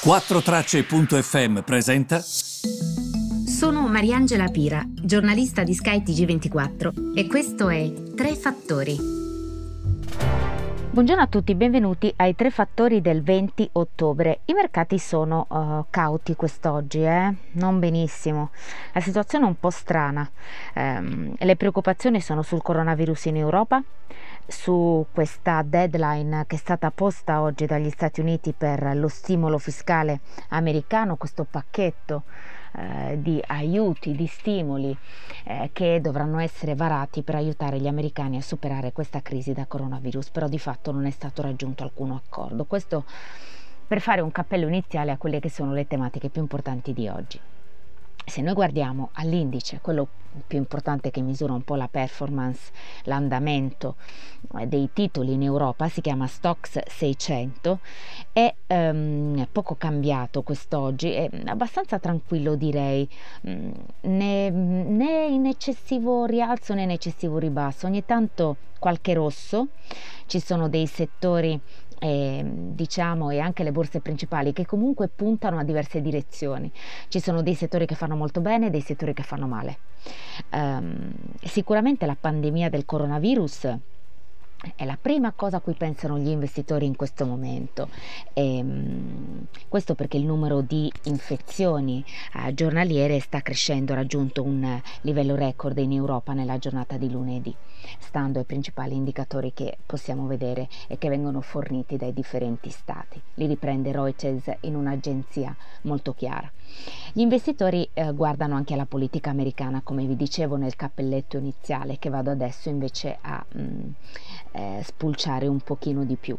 4Tracce.fm presenta. Sono Mariangela Pira, giornalista di skytg 24 e questo è Tre Fattori. Buongiorno a tutti, benvenuti ai Tre Fattori del 20 ottobre. I mercati sono uh, cauti quest'oggi, eh? non benissimo. La situazione è un po' strana. Um, le preoccupazioni sono sul coronavirus in Europa, su questa deadline che è stata posta oggi dagli Stati Uniti per lo stimolo fiscale americano, questo pacchetto eh, di aiuti, di stimoli eh, che dovranno essere varati per aiutare gli americani a superare questa crisi da coronavirus, però di fatto non è stato raggiunto alcun accordo. Questo per fare un cappello iniziale a quelle che sono le tematiche più importanti di oggi se noi guardiamo all'indice, quello più importante che misura un po' la performance, l'andamento eh, dei titoli in Europa, si chiama Stox 600, è um, poco cambiato quest'oggi, è abbastanza tranquillo direi, mm, né, né in eccessivo rialzo né in eccessivo ribasso, ogni tanto qualche rosso, ci sono dei settori eh, diciamo e anche le borse principali che comunque puntano a diverse direzioni. Ci sono dei settori che fanno molto bene e dei settori che fanno male. Um, sicuramente la pandemia del coronavirus è la prima cosa a cui pensano gli investitori in questo momento. E, um, questo perché il numero di infezioni uh, giornaliere sta crescendo, ha raggiunto un livello record in Europa nella giornata di lunedì, stando ai principali indicatori che possiamo vedere e che vengono forniti dai differenti stati. Li riprende Reuters in un'agenzia molto chiara. Gli investitori uh, guardano anche alla politica americana, come vi dicevo nel cappelletto iniziale, che vado adesso invece a um, eh, spulciare un pochino di più.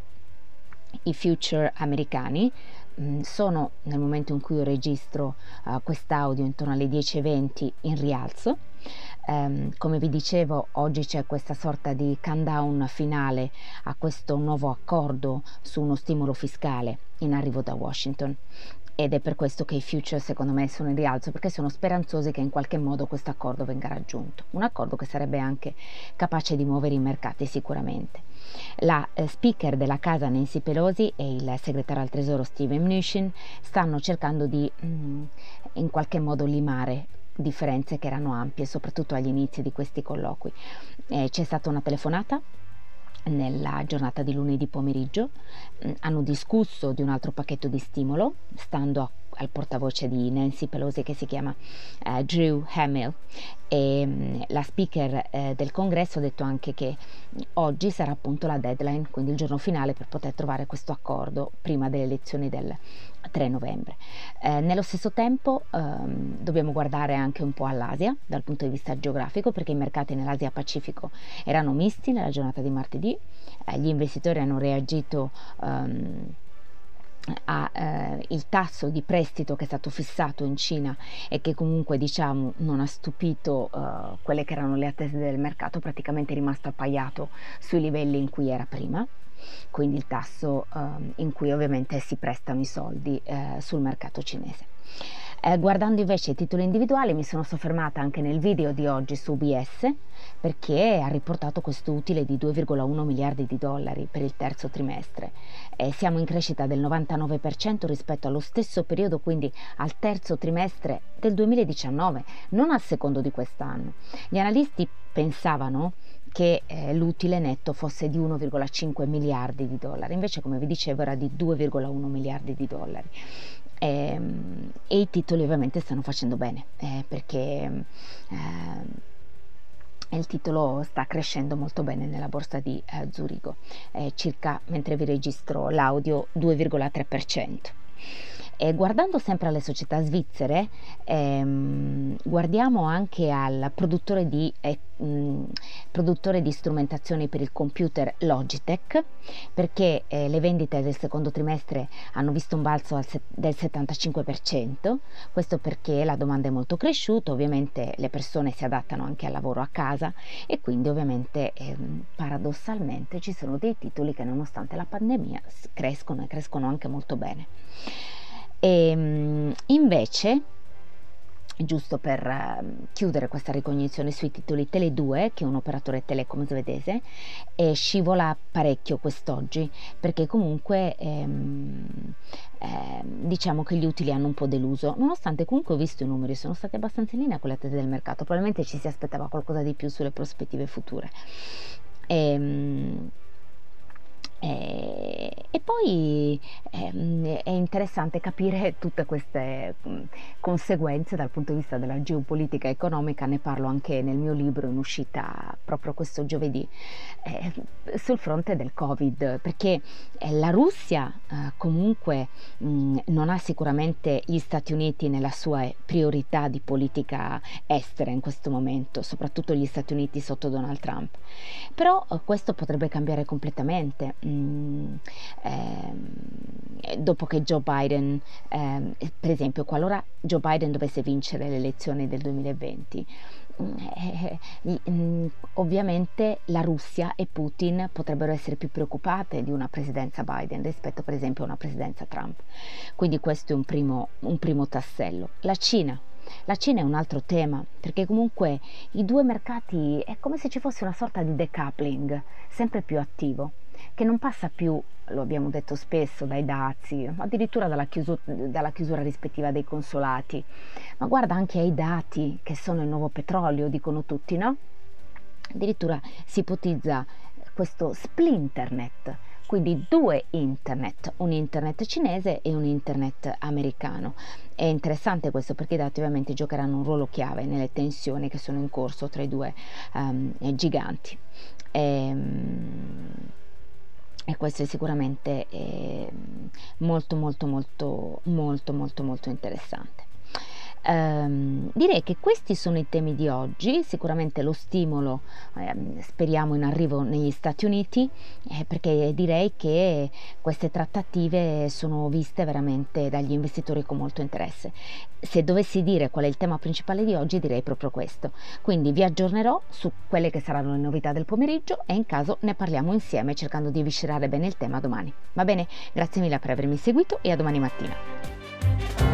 I future americani mh, mm, sono nel momento in cui io registro uh, quest'audio intorno alle 10.20 in rialzo. Um, come vi dicevo, oggi c'è questa sorta di countdown finale a questo nuovo accordo su uno stimolo fiscale in arrivo da Washington ed è per questo che i future secondo me sono in rialzo perché sono speranzosi che in qualche modo questo accordo venga raggiunto, un accordo che sarebbe anche capace di muovere i mercati sicuramente. La eh, speaker della casa Nancy Pelosi e il segretario al tesoro Steven Mnuchin stanno cercando di mm, in qualche modo limare differenze che erano ampie, soprattutto agli inizi di questi colloqui. Eh, c'è stata una telefonata nella giornata di lunedì pomeriggio. Mm, hanno discusso di un altro pacchetto di stimolo, stando a, al portavoce di Nancy Pelosi che si chiama uh, Drew Hamill e um, la speaker uh, del congresso ha detto anche che oggi sarà appunto la deadline, quindi il giorno finale per poter trovare questo accordo prima delle elezioni del 3 novembre. Eh, nello stesso tempo ehm, dobbiamo guardare anche un po' all'Asia dal punto di vista geografico perché i mercati nell'Asia Pacifico erano misti nella giornata di martedì, eh, gli investitori hanno reagito ehm, al eh, tasso di prestito che è stato fissato in Cina e che comunque diciamo non ha stupito eh, quelle che erano le attese del mercato, praticamente è rimasto appaiato sui livelli in cui era prima quindi il tasso um, in cui ovviamente si prestano i soldi eh, sul mercato cinese. Eh, guardando invece i titoli individuali mi sono soffermata anche nel video di oggi su UBS perché ha riportato questo utile di 2,1 miliardi di dollari per il terzo trimestre. Eh, siamo in crescita del 99% rispetto allo stesso periodo, quindi al terzo trimestre del 2019, non al secondo di quest'anno. Gli analisti pensavano che eh, l'utile netto fosse di 1,5 miliardi di dollari, invece come vi dicevo era di 2,1 miliardi di dollari. E, ehm, e i titoli ovviamente stanno facendo bene eh, perché eh, il titolo sta crescendo molto bene nella borsa di eh, Zurigo, circa mentre vi registro l'audio 2,3%. E guardando sempre alle società svizzere, ehm, guardiamo anche al produttore di, eh, mh, produttore di, strumentazioni per il computer Logitech, perché eh, le vendite del secondo trimestre hanno visto un balzo se- del 75%, questo perché la domanda è molto cresciuta, ovviamente le persone si adattano anche al lavoro a casa e quindi ovviamente ehm, paradossalmente ci sono dei titoli che nonostante la pandemia crescono e crescono anche molto bene. E, ehm, invece giusto per uh, chiudere questa ricognizione sui titoli Tele 2, che è un operatore telecom svedese, e scivola parecchio quest'oggi, perché comunque ehm, eh, diciamo che gli utili hanno un po' deluso, nonostante comunque ho visto i numeri, sono stati abbastanza in linea con le attese del mercato, probabilmente ci si aspettava qualcosa di più sulle prospettive future. E, ehm, e, e poi eh, è interessante capire tutte queste mh, conseguenze dal punto di vista della geopolitica economica, ne parlo anche nel mio libro in uscita proprio questo giovedì, eh, sul fronte del Covid, perché eh, la Russia eh, comunque mh, non ha sicuramente gli Stati Uniti nella sua priorità di politica estera in questo momento, soprattutto gli Stati Uniti sotto Donald Trump, però eh, questo potrebbe cambiare completamente eh, dopo che Joe Biden, eh, per esempio, qualora Joe Biden dovesse vincere le elezioni del 2020, eh, eh, ovviamente la Russia e Putin potrebbero essere più preoccupate di una presidenza Biden rispetto per esempio a una presidenza Trump. Quindi questo è un primo, un primo tassello. La Cina. La Cina è un altro tema, perché comunque i due mercati è come se ci fosse una sorta di decoupling sempre più attivo che non passa più, lo abbiamo detto spesso, dai dazi, addirittura dalla chiusura, dalla chiusura rispettiva dei consolati, ma guarda anche ai dati che sono il nuovo petrolio, dicono tutti, no? Addirittura si ipotizza questo splinternet, quindi due internet, un internet cinese e un internet americano. È interessante questo perché i dati ovviamente giocheranno un ruolo chiave nelle tensioni che sono in corso tra i due um, giganti. E, um, e questo è sicuramente eh, molto molto molto molto molto molto interessante. Um, direi che questi sono i temi di oggi, sicuramente lo stimolo eh, speriamo in arrivo negli Stati Uniti eh, perché direi che queste trattative sono viste veramente dagli investitori con molto interesse. Se dovessi dire qual è il tema principale di oggi direi proprio questo, quindi vi aggiornerò su quelle che saranno le novità del pomeriggio e in caso ne parliamo insieme cercando di viscerare bene il tema domani. Va bene? Grazie mille per avermi seguito e a domani mattina.